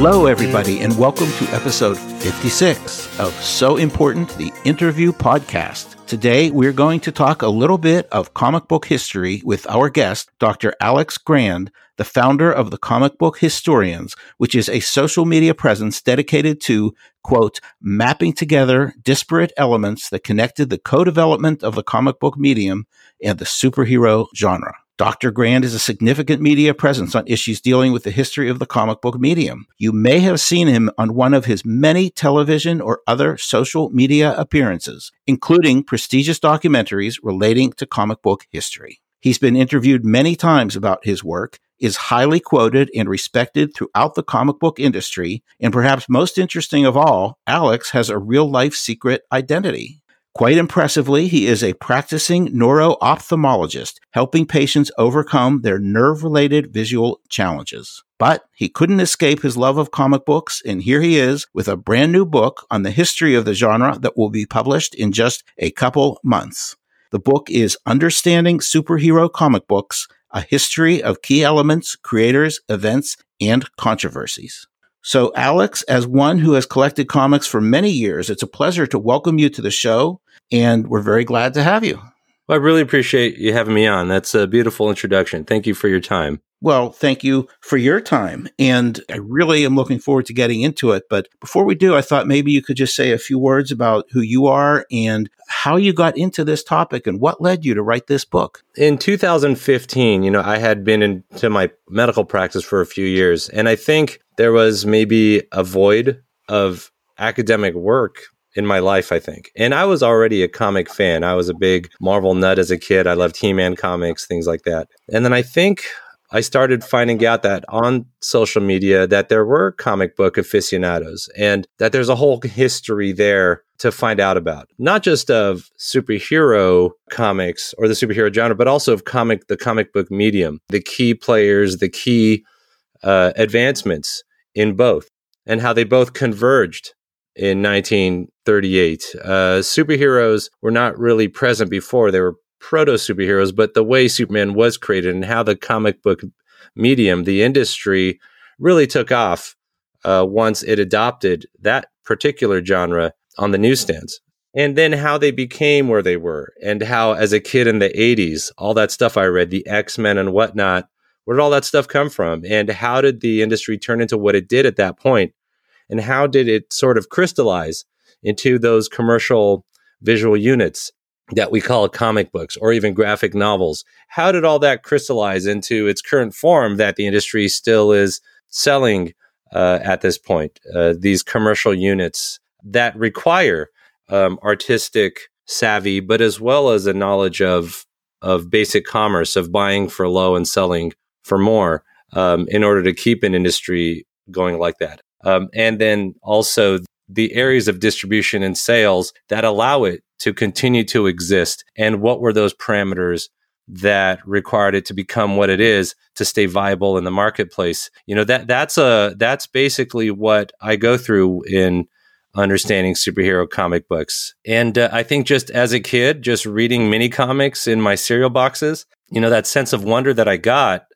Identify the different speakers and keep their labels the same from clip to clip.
Speaker 1: Hello, everybody, and welcome to episode 56 of So Important, the interview podcast. Today, we're going to talk a little bit of comic book history with our guest, Dr. Alex Grand, the founder of the Comic Book Historians, which is a social media presence dedicated to, quote, mapping together disparate elements that connected the co development of the comic book medium and the superhero genre. Dr. Grand is a significant media presence on issues dealing with the history of the comic book medium. You may have seen him on one of his many television or other social media appearances, including prestigious documentaries relating to comic book history. He's been interviewed many times about his work, is highly quoted and respected throughout the comic book industry, and perhaps most interesting of all, Alex has a real life secret identity. Quite impressively, he is a practicing neuro-ophthalmologist, helping patients overcome their nerve related visual challenges. But he couldn't escape his love of comic books, and here he is with a brand new book on the history of the genre that will be published in just a couple months. The book is Understanding Superhero Comic Books A History of Key Elements, Creators, Events, and Controversies. So, Alex, as one who has collected comics for many years, it's a pleasure to welcome you to the show, and we're very glad to have you.
Speaker 2: Well, I really appreciate you having me on. That's a beautiful introduction. Thank you for your time.
Speaker 1: Well, thank you for your time. And I really am looking forward to getting into it. But before we do, I thought maybe you could just say a few words about who you are and how you got into this topic and what led you to write this book.
Speaker 2: In 2015, you know, I had been into my medical practice for a few years. And I think there was maybe a void of academic work in my life, I think. And I was already a comic fan. I was a big Marvel nut as a kid. I loved He Man comics, things like that. And then I think I started finding out that on social media that there were comic book aficionados and that there's a whole history there to find out about. Not just of superhero comics or the superhero genre, but also of comic the comic book medium, the key players, the key uh, advancements in both, and how they both converged in 1938. Uh, superheroes were not really present before; they were proto superheroes, but the way Superman was created and how the comic book medium, the industry, really took off uh, once it adopted that particular genre on the newsstands. And then how they became where they were, and how, as a kid in the 80s, all that stuff I read, the X Men and whatnot, where did all that stuff come from? And how did the industry turn into what it did at that point? And how did it sort of crystallize into those commercial visual units that we call comic books or even graphic novels. How did all that crystallize into its current form that the industry still is selling uh, at this point? Uh, these commercial units that require um, artistic savvy, but as well as a knowledge of of basic commerce of buying for low and selling for more um, in order to keep an industry going like that. Um, and then also the areas of distribution and sales that allow it to continue to exist? And what were those parameters that required it to become what it is to stay viable in the marketplace? You know that that's a that's basically what i go through in understanding superhero comic books. And uh, i think just as a kid just reading mini comics in my cereal boxes you know that sense of wonder that i got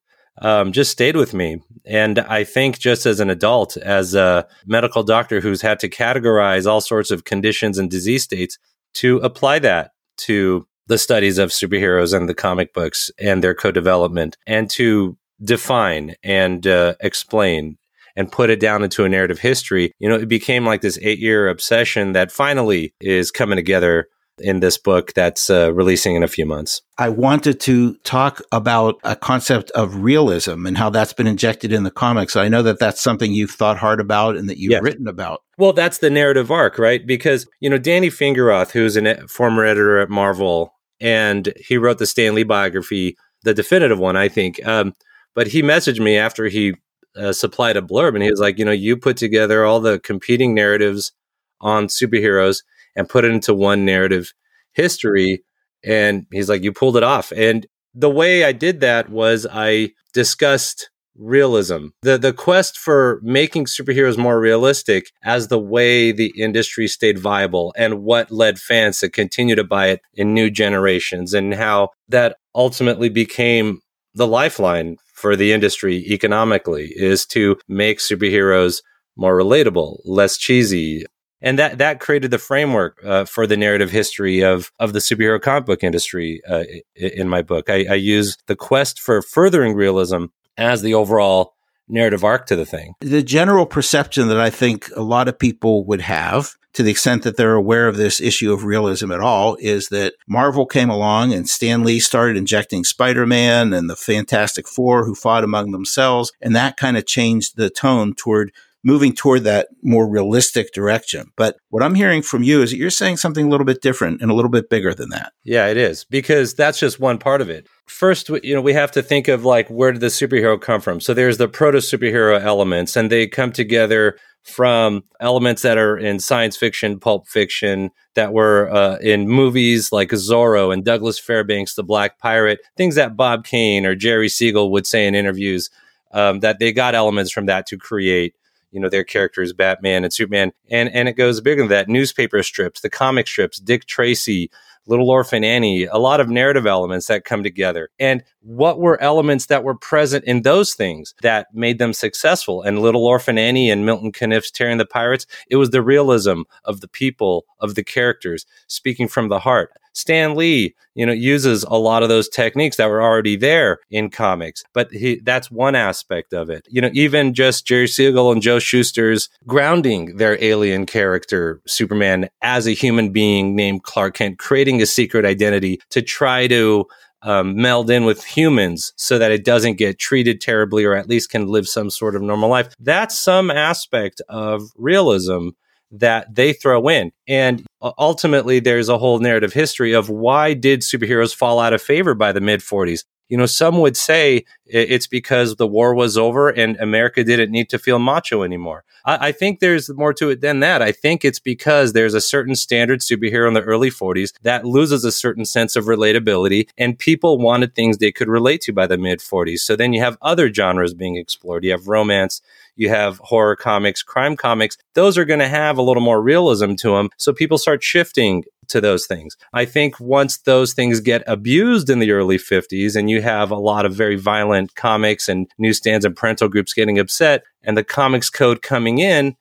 Speaker 2: um, just stayed with me. And I think just as an adult, as a medical doctor who's had to categorize all sorts of conditions and disease states, to apply that to the studies of superheroes and the comic books and their co-development and to define and uh, explain and put it down into a narrative history, you know, it became like this eight year obsession that finally is coming together in this book that's uh, releasing in a few months.
Speaker 1: I wanted to talk about a concept of realism and how that's been injected in the comics. I know that that's something you've thought hard about and that you've yes. written about.
Speaker 2: Well, that's the narrative arc, right? Because, you know, Danny Fingeroth, who's a former editor at Marvel, and he wrote the Stan Lee biography, the definitive one, I think. Um, but he messaged me after he uh, supplied a blurb and he was like, you know, you put together all the competing narratives on superheroes and put it into one narrative history. And he's like, you pulled it off. And the way I did that was I discussed realism. The the quest for making superheroes more realistic as the way the industry stayed viable and what led fans to continue to buy it in new generations and how that ultimately became the lifeline for the industry economically is to make superheroes more relatable, less cheesy. And that, that created the framework uh, for the narrative history of, of the superhero comic book industry uh, in my book. I, I use the quest for furthering realism as the overall narrative arc to the thing.
Speaker 1: The general perception that I think a lot of people would have to the extent that they're aware of this issue of realism at all, is that Marvel came along and Stan Lee started injecting Spider Man and the Fantastic Four who fought among themselves. And that kind of changed the tone toward moving toward that more realistic direction. But what I'm hearing from you is that you're saying something a little bit different and a little bit bigger than that.
Speaker 2: Yeah, it is because that's just one part of it. First, you know, we have to think of like where did the superhero come from? So there's the proto superhero elements and they come together from elements that are in science fiction, pulp fiction, that were uh, in movies like Zorro and Douglas Fairbanks, The Black Pirate, things that Bob Kane or Jerry Siegel would say in interviews, um, that they got elements from that to create you know their characters batman and superman and and it goes bigger than that newspaper strips the comic strips dick tracy Little Orphan Annie, a lot of narrative elements that come together. And what were elements that were present in those things that made them successful? And Little Orphan Annie and Milton Caniff's Terry and the Pirates, it was the realism of the people, of the characters, speaking from the heart. Stan Lee, you know, uses a lot of those techniques that were already there in comics, but he, that's one aspect of it. You know, even just Jerry Siegel and Joe Shuster's grounding their alien character, Superman, as a human being named Clark Kent, creating a secret identity to try to um, meld in with humans so that it doesn't get treated terribly or at least can live some sort of normal life. That's some aspect of realism that they throw in. And ultimately, there's a whole narrative history of why did superheroes fall out of favor by the mid 40s? You know, some would say it's because the war was over and America didn't need to feel macho anymore. I, I, think there's more to it than that. I think it's because there's a certain standard superhero in the early 40s that loses a certain sense of relatability, and people wanted things they could relate to by the mid 40s. So then you have other genres being explored. You have romance, you have horror comics, crime comics. Those are going to have a little more realism to them. So people start shifting to those things. I think once those things get abused in the early 50s and you have a lot of very violent comics and newsstands and parental groups getting upset and the comics code coming in,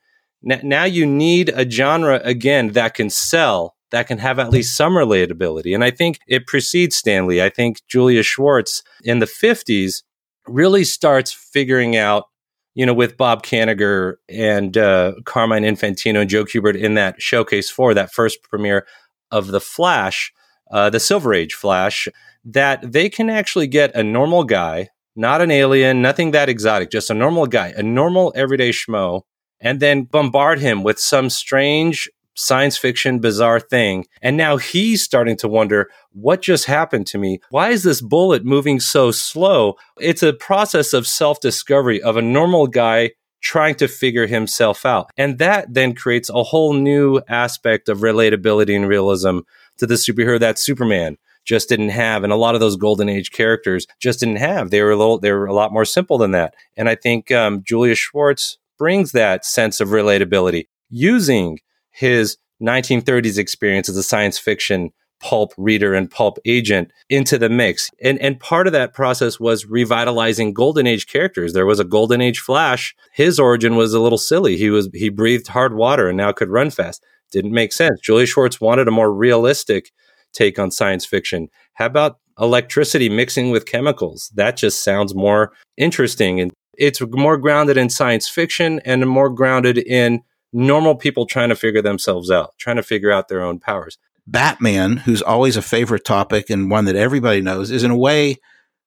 Speaker 2: n- now you need a genre again that can sell that can have at least some relatability. And I think it precedes Stan Lee. I think Julius Schwartz in the 50s really starts figuring out you know, with Bob Kanigher and uh, Carmine Infantino and Joe Kubert in that showcase for that first premiere of the Flash, uh, the Silver Age Flash, that they can actually get a normal guy, not an alien, nothing that exotic, just a normal guy, a normal everyday schmo, and then bombard him with some strange science fiction bizarre thing. And now he's starting to wonder what just happened to me? Why is this bullet moving so slow? It's a process of self discovery of a normal guy trying to figure himself out. And that then creates a whole new aspect of relatability and realism to the superhero that Superman just didn't have and a lot of those golden age characters just didn't have they were a little they were a lot more simple than that and i think um, julius schwartz brings that sense of relatability using his 1930s experience as a science fiction pulp reader and pulp agent into the mix. And and part of that process was revitalizing golden age characters. There was a golden age Flash. His origin was a little silly. He was he breathed hard water and now could run fast. Didn't make sense. Julius Schwartz wanted a more realistic take on science fiction. How about electricity mixing with chemicals? That just sounds more interesting and it's more grounded in science fiction and more grounded in normal people trying to figure themselves out, trying to figure out their own powers.
Speaker 1: Batman, who's always a favorite topic and one that everybody knows, is in a way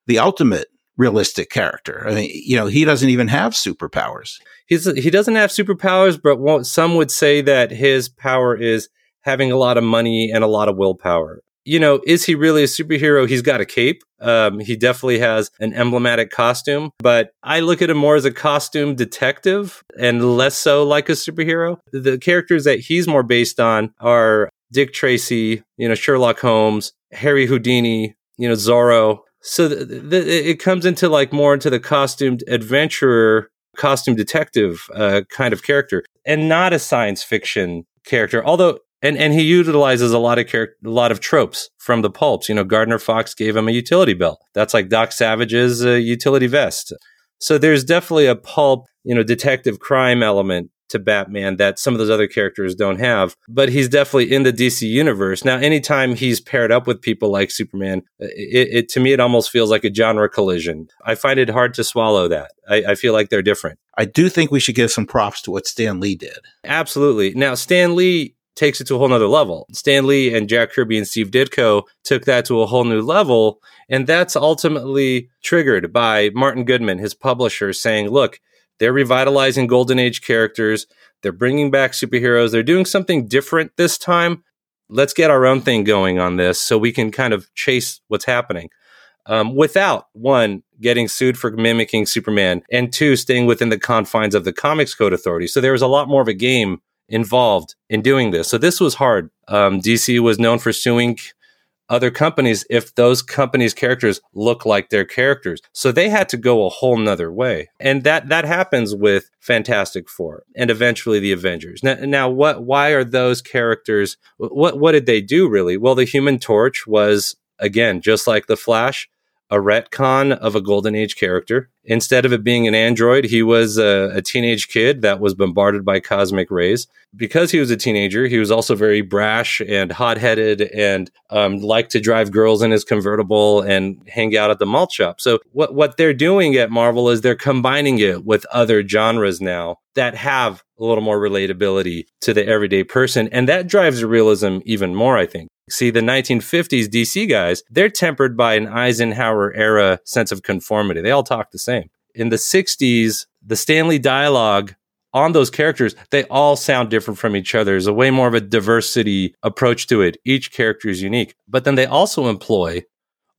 Speaker 1: the ultimate realistic character. I mean, you know, he doesn't even have superpowers.
Speaker 2: He's he doesn't have superpowers, but some would say that his power is having a lot of money and a lot of willpower. You know, is he really a superhero? He's got a cape. Um, he definitely has an emblematic costume, but I look at him more as a costume detective and less so like a superhero. The characters that he's more based on are Dick Tracy, you know, Sherlock Holmes, Harry Houdini, you know, Zorro. So th- th- it comes into like more into the costumed adventurer, costume detective uh, kind of character, and not a science fiction character. Although, and and he utilizes a lot of char- a lot of tropes from the pulps. You know, Gardner Fox gave him a utility belt. That's like Doc Savage's uh, utility vest. So there's definitely a pulp, you know, detective crime element to Batman that some of those other characters don't have, but he's definitely in the DC universe. Now, anytime he's paired up with people like Superman, uh, it, it to me, it almost feels like a genre collision. I find it hard to swallow that. I, I feel like they're different.
Speaker 1: I do think we should give some props to what Stan Lee did.
Speaker 2: Absolutely. Now, Stan Lee takes it to a whole nother level. Stan Lee and Jack Kirby and Steve Ditko took that to a whole new level. And that's ultimately triggered by Martin Goodman, his publisher, saying, look, they're revitalizing Golden Age characters. They're bringing back superheroes. They're doing something different this time. Let's get our own thing going on this so we can kind of chase what's happening um, without one getting sued for mimicking Superman and two staying within the confines of the Comics Code Authority. So there was a lot more of a game involved in doing this. So this was hard. Um, DC was known for suing other companies if those companies' characters look like their characters. So they had to go a whole nother way. And that that happens with Fantastic Four and eventually the Avengers. Now, now what why are those characters what what did they do really? Well, the Human Torch was again, just like the Flash, a retcon of a golden age character. Instead of it being an android, he was a, a, teenage kid that was bombarded by cosmic rays. Because he was a teenager, he was also very brash and hot headed and um, liked to drive girls in his convertible and hang out at the malt shop. So, what, what they're doing at Marvel is they're combining it with other genres now that have a little more relatability to the everyday person. And that drives realism even more, I think. See, the 1950s DC guys, they're tempered by an Eisenhower era sense of conformity. They all talk the same. In the 60s, the Stan Lee dialogue on those characters, they all sound different from each other. There's a way more of a diversity approach to it. Each character is unique. But then they also employ,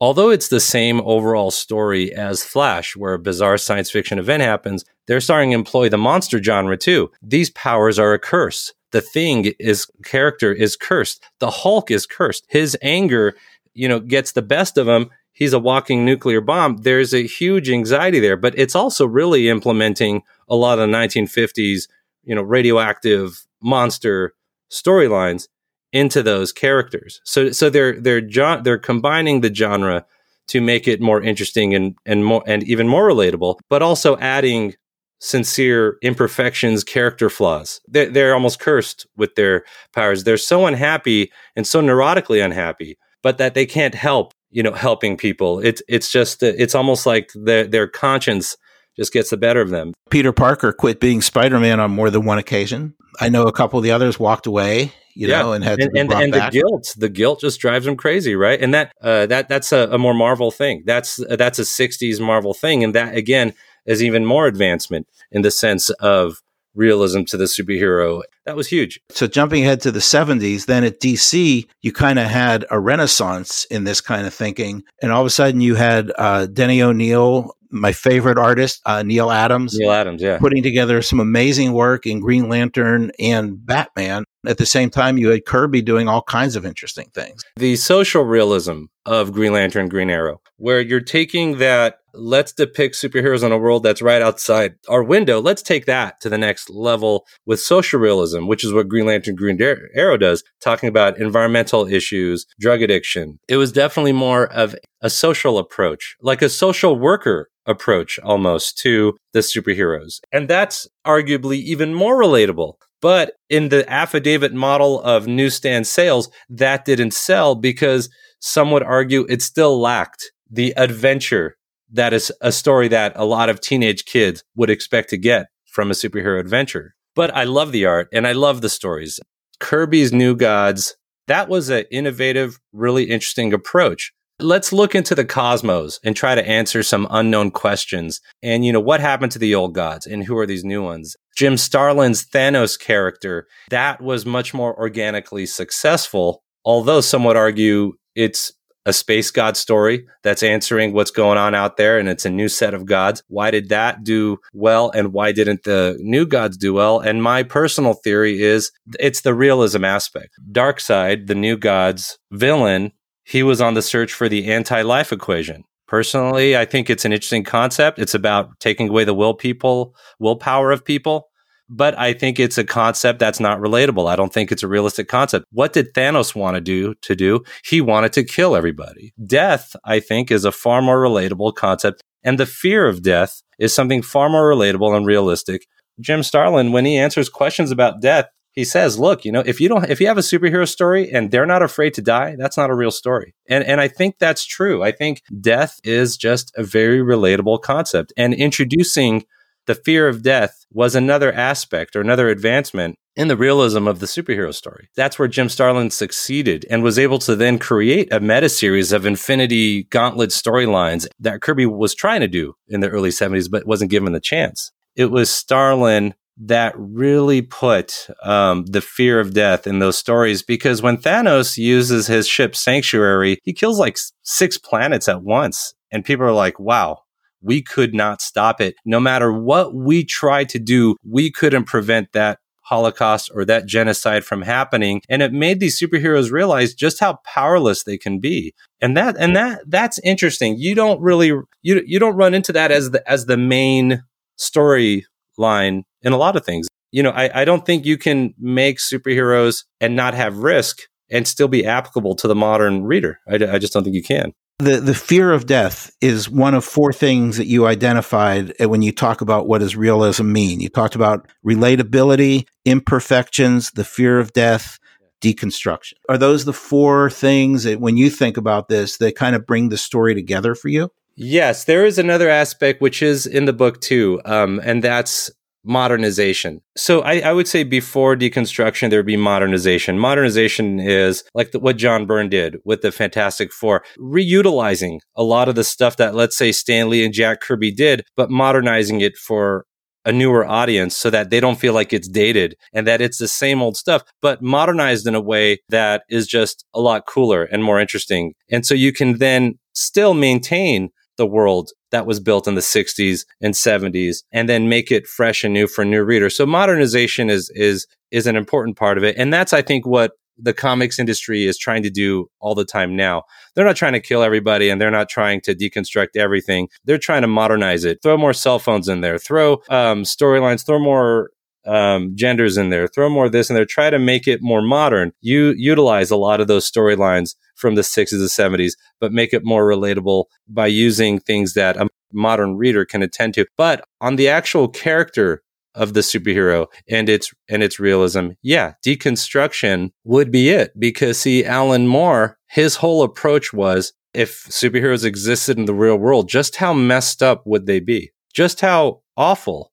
Speaker 2: although it's the same overall story as Flash, where a bizarre science fiction event happens, they're starting to employ the monster genre too. These powers are a curse the thing is character is cursed. The Hulk is cursed. His anger, you know, gets the best of him. He's a walking nuclear bomb. There's a huge anxiety there, but it's also really implementing a lot of the 1950s, you know, radioactive monster storylines into those characters. So so they're they're jo- they're combining the genre to make it more interesting and and more and even more relatable, but also adding sincere imperfections, character flaws. They're, they're almost cursed with their powers. They're so unhappy and so neurotically unhappy, but that they can't help, you know, helping people. It's it's just it's almost like their their conscience just gets the better of them.
Speaker 1: Peter Parker quit being Spider-Man on more than one occasion. I know a couple of the others walked away, you yeah. know, and had
Speaker 2: and, and, and the guilt, the guilt just drives them crazy, right? And that uh, that that's a, a more Marvel thing. That's that's a '60s Marvel thing, and that again is even more advancement in the sense of realism to the superhero. That was huge.
Speaker 1: So jumping ahead to the 70s, then at DC, you kind of had a renaissance in this kind of thinking. And all of a sudden you had uh, Denny O'Neil, my favorite artist, uh, Neal Adams.
Speaker 2: Neal Adams, yeah.
Speaker 1: Putting together some amazing work in Green Lantern and Batman. At the same time, you had Kirby doing all kinds of interesting things.
Speaker 2: The social realism of Green Lantern, Green Arrow, where you're taking that let's depict superheroes in a world that's right outside our window. Let's take that to the next level with social realism, which is what Green Lantern Green Arrow does, talking about environmental issues, drug addiction. It was definitely more of a social approach, like a social worker approach almost to the superheroes. And that's arguably even more relatable. But in the affidavit model of newsstand sales, that didn't sell because some would argue it still lacked the adventure that is a story that a lot of teenage kids would expect to get from a superhero adventure. But I love the art and I love the stories. Kirby's New Gods, that was an innovative, really interesting approach. Let's look into the cosmos and try to answer some unknown questions. And, you know, what happened to the old gods and who are these new ones? Jim Starlin's Thanos character, that was much more organically successful, although some would argue it's a space god story that's answering what's going on out there and it's a new set of gods. Why did that do well and why didn't the new gods do well? And my personal theory is it's the realism aspect. Darkseid, the new god's villain, he was on the search for the anti-life equation. Personally, I think it's an interesting concept. It's about taking away the will people, willpower of people but I think it's a concept that's not relatable. I don't think it's a realistic concept. What did Thanos want to do to do? He wanted to kill everybody. Death, I think, is a far more relatable concept. And the fear of death is something far more relatable and realistic Jim Starlin, when he answers questions about death, he says, look, you know, if you don't, if you have a superhero story and they're not afraid to die, that's not a real story. And, and I think that's true. I think death is just a very relatable concept and introducing the fear of death was another aspect or another advancement in the realism of the superhero story. That's where Jim Starlin succeeded and was able to then create a meta series of Infinity Gauntlet storylines that Kirby was trying to do in the early 70s, but wasn't given the chance. It was Starlin that really put um, the fear of death in those stories because when Thanos uses his ship Sanctuary, he kills like six planets at once. And people are like, wow, we could not stop it. No matter what we tried to do, we couldn't prevent that Holocaust or that genocide from happening. And it made these superheroes realize just how powerless they can be. And that, and that, that's interesting. You don't really, you, you don't run into that as the, as the main storyline in a lot of things. You know, I, I don't think you can make superheroes and not have risk and still be applicable to the modern reader. I, I just don't think you can.
Speaker 1: The the fear of death is one of four things that you identified when you talk about what does realism mean. You talked about relatability, imperfections, the fear of death, deconstruction. Are those the four things that when you think about this that kind of bring the story together for you?
Speaker 2: Yes, there is another aspect which is in the book too, um, and that's modernization. So I, I, would say before deconstruction, there would be modernization. Modernization is like the, what John Byrne did with the Fantastic Four, reutilizing a lot of the stuff that, let's say, Stan Lee and Jack Kirby did, but modernizing it for a newer audience so that they don't feel like it's dated and that it's the same old stuff, but modernized in a way that is just a lot cooler and more interesting. And so you can then still maintain the world that was built in the 60s and 70s and then make it fresh and new for new readers. So modernization is is is an important part of it and that's I think what the comics industry is trying to do all the time now. They're not trying to kill everybody and they're not trying to deconstruct everything. They're trying to modernize it. Throw more cell phones in there. Throw um, storylines. Throw more um, genders in there. Throw more of this in there. Try to make it more modern. You utilize a lot of those storylines from the 60s and 70s, but make it more relatable by using things that a modern reader can attend to. But on the actual character of the superhero and its and its realism, yeah, deconstruction would be it. Because see, Alan Moore, his whole approach was if superheroes existed in the real world, just how messed up would they be? Just how awful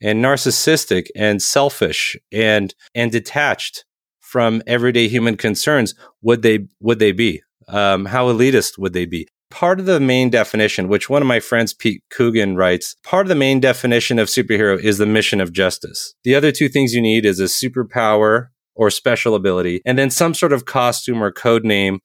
Speaker 2: and narcissistic and selfish and and detached from everyday human concerns would they would they be? Um, how elitist would they be? Part of the main definition, which one of my friends, Pete Coogan, writes, part of the main definition of superhero is the mission of justice. The other two things you need is a superpower or special ability, and then some sort of costume or code name.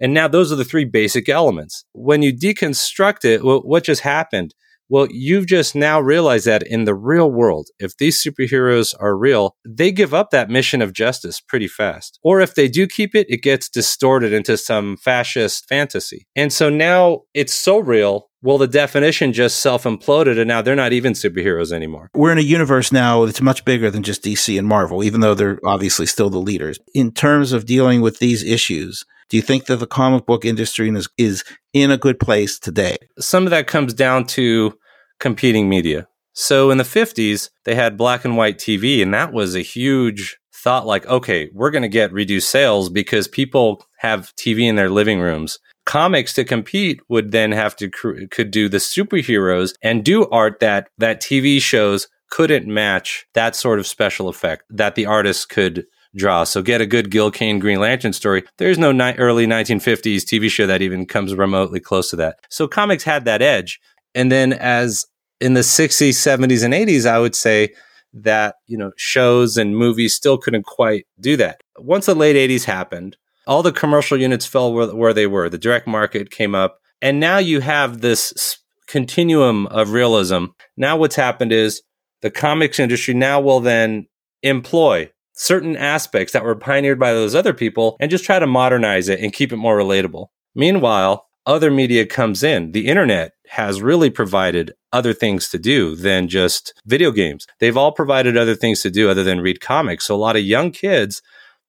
Speaker 2: And now those are the three basic elements. When you deconstruct it, what just happened? Well, you've just now realized that in the real world, if these superheroes are real, they give up that mission of justice pretty fast. Or if they do keep it, it gets distorted into some fascist fantasy. And so now it's so real. Well, the definition just self imploded, and now they're not even superheroes anymore.
Speaker 1: We're in a universe now that's much bigger than just DC and Marvel, even though they're obviously still the leaders. In terms of dealing with these issues, do you think that the comic book industry is, is in a good place today?
Speaker 2: Some of that comes down to competing media. So in the 50s, they had black and white TV, and that was a huge thought like, okay, we're going to get reduced sales because people have TV in their living rooms. Comics to compete would then have to could do the superheroes and do art that that TV shows couldn't match that sort of special effect that the artists could draw. So get a good Gil Kane Green Lantern story. There's no ni- early 1950s TV show that even comes remotely close to that. So comics had that edge. And then as in the 60s, 70s, and 80s, I would say that, you know, shows and movies still couldn't quite do that. Once the late 80s happened, all the commercial units fell where, where they were. The direct market came up. And now you have this continuum of realism. Now what's happened is the comics industry now will then employ certain aspects that were pioneered by those other people and just try to modernize it and keep it more relatable. Meanwhile, other media comes in. The internet has really provided other things to do than just video games. They've all provided other things to do other than read comics. So a lot of young kids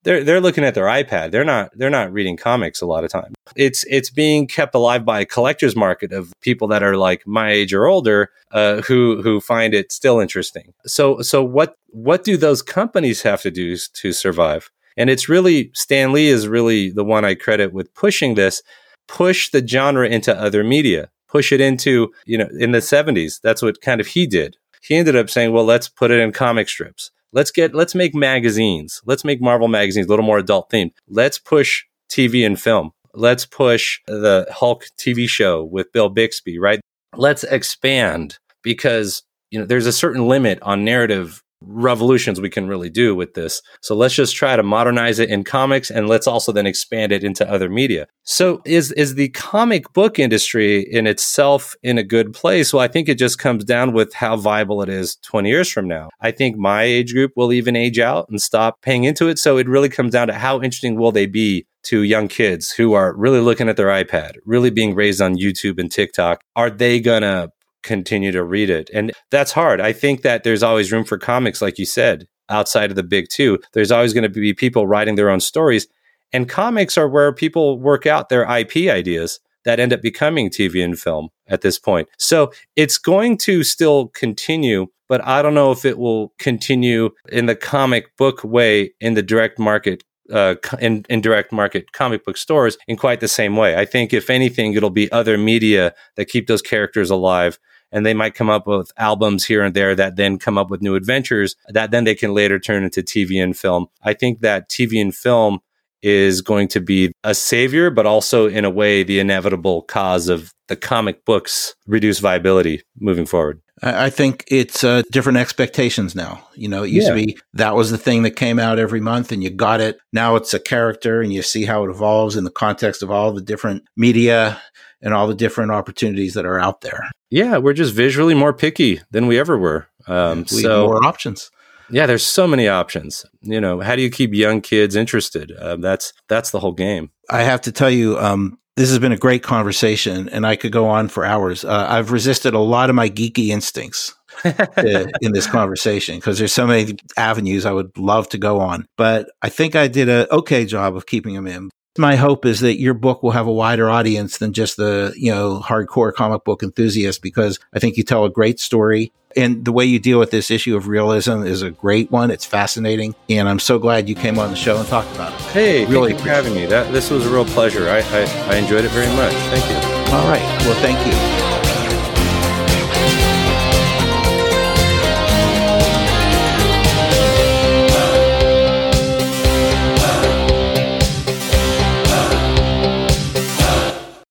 Speaker 2: they're they're looking at their iPad. They're not they're not reading comics a lot of time. It's it's being kept alive by a collector's market of people that are like my age or older uh, who who find it still interesting. So so what what do those companies have to do to survive? And it's really Stan Lee is really the one I credit with pushing this, push the genre into other media, push it into you know in the 70s. That's what kind of he did. He ended up saying, well, let's put it in comic strips let's get let's make magazines. Let's make marvel magazines a little more adult themed. Let's push tv and film. Let's push the hulk tv show with bill bixby right? Let's expand because you know there's a certain limit on narrative revolutions we can really do with this. So let's just try to modernize it in comics and let's also then expand it into other media. So is is the comic book industry in itself in a good place? Well, I think it just comes down with how viable it is 20 years from now. I think my age group will even age out and stop paying into it. So it really comes down to how interesting will they be to young kids who are really looking at their iPad, really being raised on YouTube and TikTok. Are they going to continue to read it. And that's hard. I think that there's always room for comics, like you said, outside of the big two. There's always going to be people writing their own stories. And comics are where people work out their IP ideas that end up becoming TV and film at this point. So it's going to still continue, but I don't know if it will continue in the comic book way in the direct market uh, in, in direct market comic book stores in quite the same way. I think if anything, it'll be other media that keep those characters alive. And they might come up with albums here and there that then come up with new adventures that then they can later turn into TV and film. I think that TV and film is going to be a savior, but also in a way the inevitable cause of the comic books reduced viability moving forward.
Speaker 1: I think it's uh, different expectations now. You know, it used yeah. to be that was the thing that came out every month and you got it. Now it's a character and you see how it evolves in the context of all the different media and all the different opportunities that are out there.
Speaker 2: Yeah, we're just visually more picky than we ever were. Um, we so
Speaker 1: more options.
Speaker 2: Yeah, there's so many options. You know, how do you keep young kids interested? Uh, that's that's the whole game.
Speaker 1: I have to tell you, um, this has been a great conversation, and I could go on for hours. Uh, I've resisted a lot of my geeky instincts to, in this conversation because there's so many avenues I would love to go on, but I think I did a okay job of keeping them in my hope is that your book will have a wider audience than just the, you know, hardcore comic book enthusiast because I think you tell a great story. And the way you deal with this issue of realism is a great one. It's fascinating. And I'm so glad you came on the show and talked about it.
Speaker 2: Hey, really thank you for having me. That this was a real pleasure. I, I, I enjoyed it very much. Thank you.
Speaker 1: All right. Well, thank you.